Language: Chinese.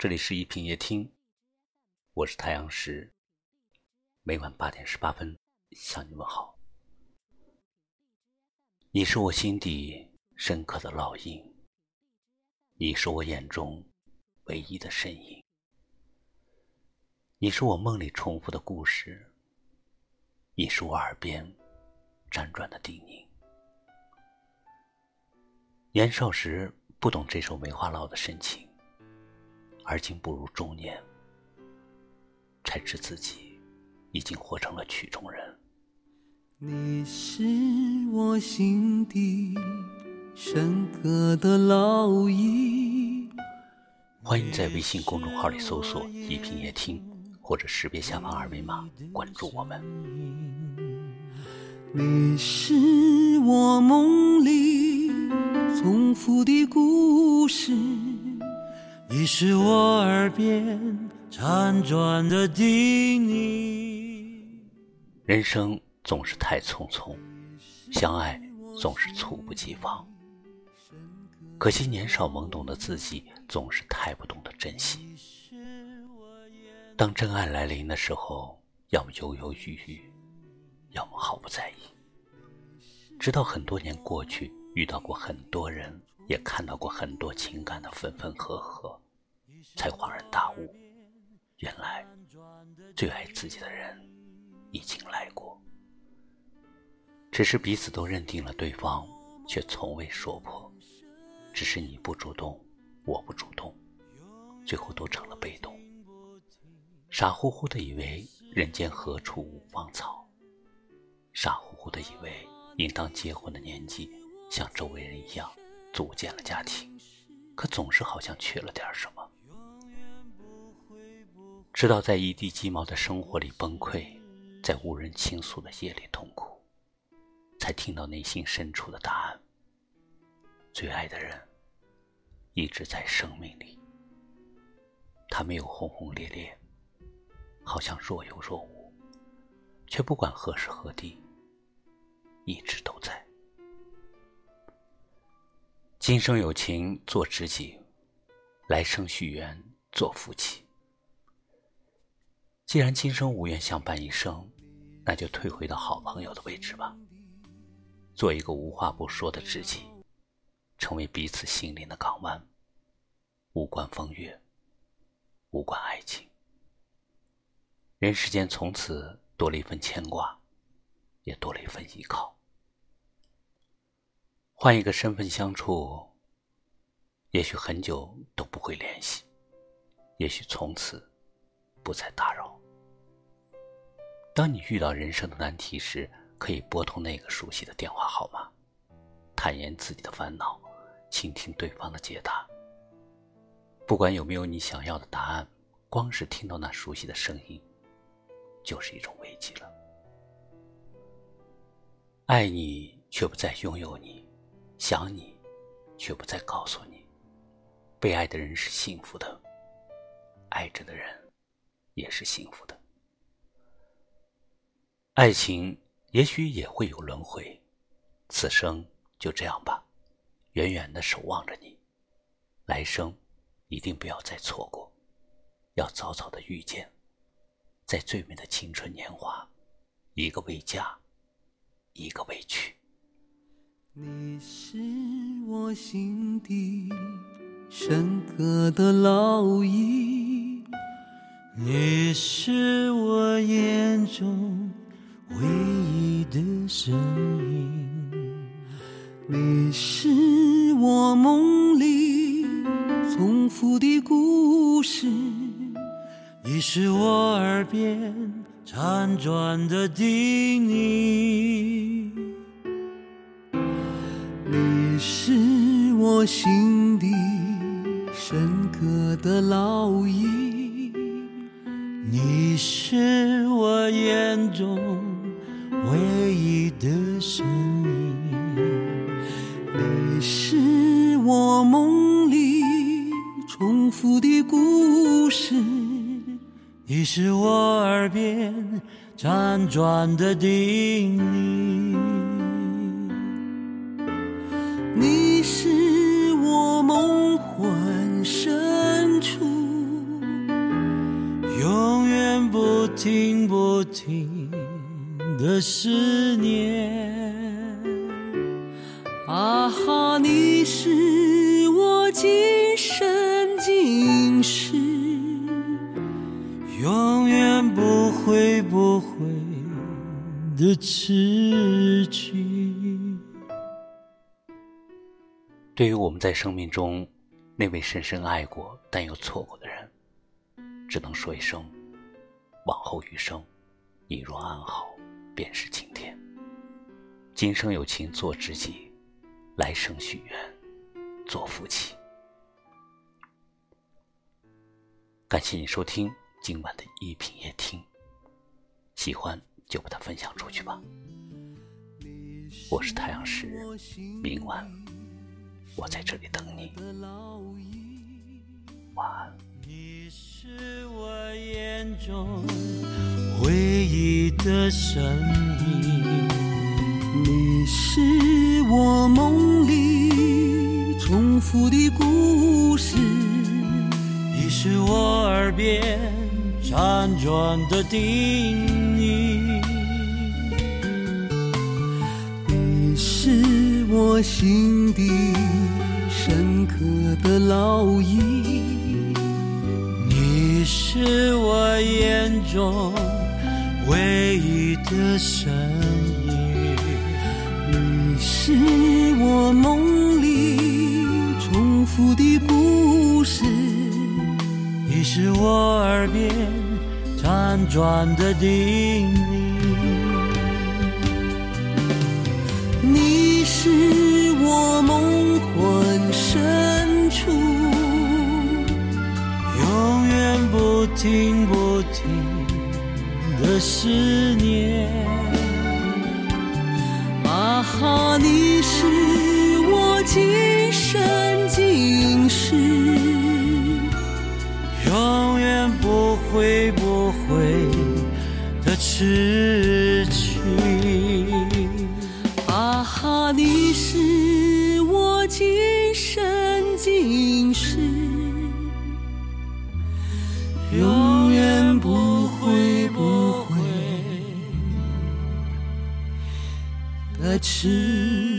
这里是一品夜听，我是太阳石，每晚八点十八分向你问好。你是我心底深刻的烙印，你是我眼中唯一的身影，你是我梦里重复的故事，你是我耳边辗转的叮咛。年少时不懂这首梅花烙的深情。而今步入中年，才知自己已经活成了曲中人。你是我心底深刻的烙印。欢迎在微信公众号里搜索“一品夜听”，或者识别下方二维码关注我们。你是我梦里重复的故事。你是我耳边辗转的叮咛。人生总是太匆匆，相爱总是猝不及防。可惜年少懵懂的自己，总是太不懂得珍惜。当真爱来临的时候，要么犹犹豫豫，要么毫不在意。直到很多年过去，遇到过很多人。也看到过很多情感的分分合合，才恍然大悟，原来最爱自己的人已经来过，只是彼此都认定了对方，却从未说破，只是你不主动，我不主动，最后都成了被动，傻乎乎的以为人间何处无芳草，傻乎乎的以为应当结婚的年纪像周围人一样。组建了家庭，可总是好像缺了点什么。直到在一地鸡毛的生活里崩溃，在无人倾诉的夜里痛苦，才听到内心深处的答案：最爱的人一直在生命里。他没有轰轰烈烈，好像若有若无，却不管何时何地，一直都在。今生有情做知己，来生续缘做夫妻。既然今生无缘相伴一生，那就退回到好朋友的位置吧，做一个无话不说的知己，成为彼此心灵的港湾。无关风月，无关爱情，人世间从此多了一份牵挂，也多了一份依靠。换一个身份相处，也许很久都不会联系，也许从此不再打扰。当你遇到人生的难题时，可以拨通那个熟悉的电话号码，坦言自己的烦恼，倾听对方的解答。不管有没有你想要的答案，光是听到那熟悉的声音，就是一种慰藉了。爱你却不再拥有你。想你，却不再告诉你，被爱的人是幸福的，爱着的人也是幸福的。爱情也许也会有轮回，此生就这样吧，远远的守望着你，来生一定不要再错过，要早早的遇见，在最美的青春年华，一个未嫁，一个未娶。你是我心底深刻的烙印，你是我眼中唯一的身影，你是我梦里重复的故事，你是我耳边辗转的叮咛。你是我心底深刻的烙印，你是我眼中唯一的声音，你是我梦里重复的故事，你是我耳边辗转的叮咛，你是我梦魂深处，永远不停、不停。的思念。啊哈，你是我今生今世永远不会不会的痴情。对于我们在生命中那位深深爱过但又错过的人，只能说一声：往后余生，你若安好，便是晴天。今生有情做知己，来生许愿做夫妻。感谢你收听今晚的一品夜听，喜欢就把它分享出去吧。我是太阳石，明晚我在这里等你。晚安。你是我眼中唯一的身影，你是我梦里重复的故事，你是我耳边辗转的叮咛，你是我心底深刻的烙印。是我眼中唯一的身影，你是我梦里重复的故事，你是我耳边辗转的叮咛，你是我梦魂深处。听不停的思念。啊哈，你是我今生今世永远不会不会的痴情。永远不会不会的痴。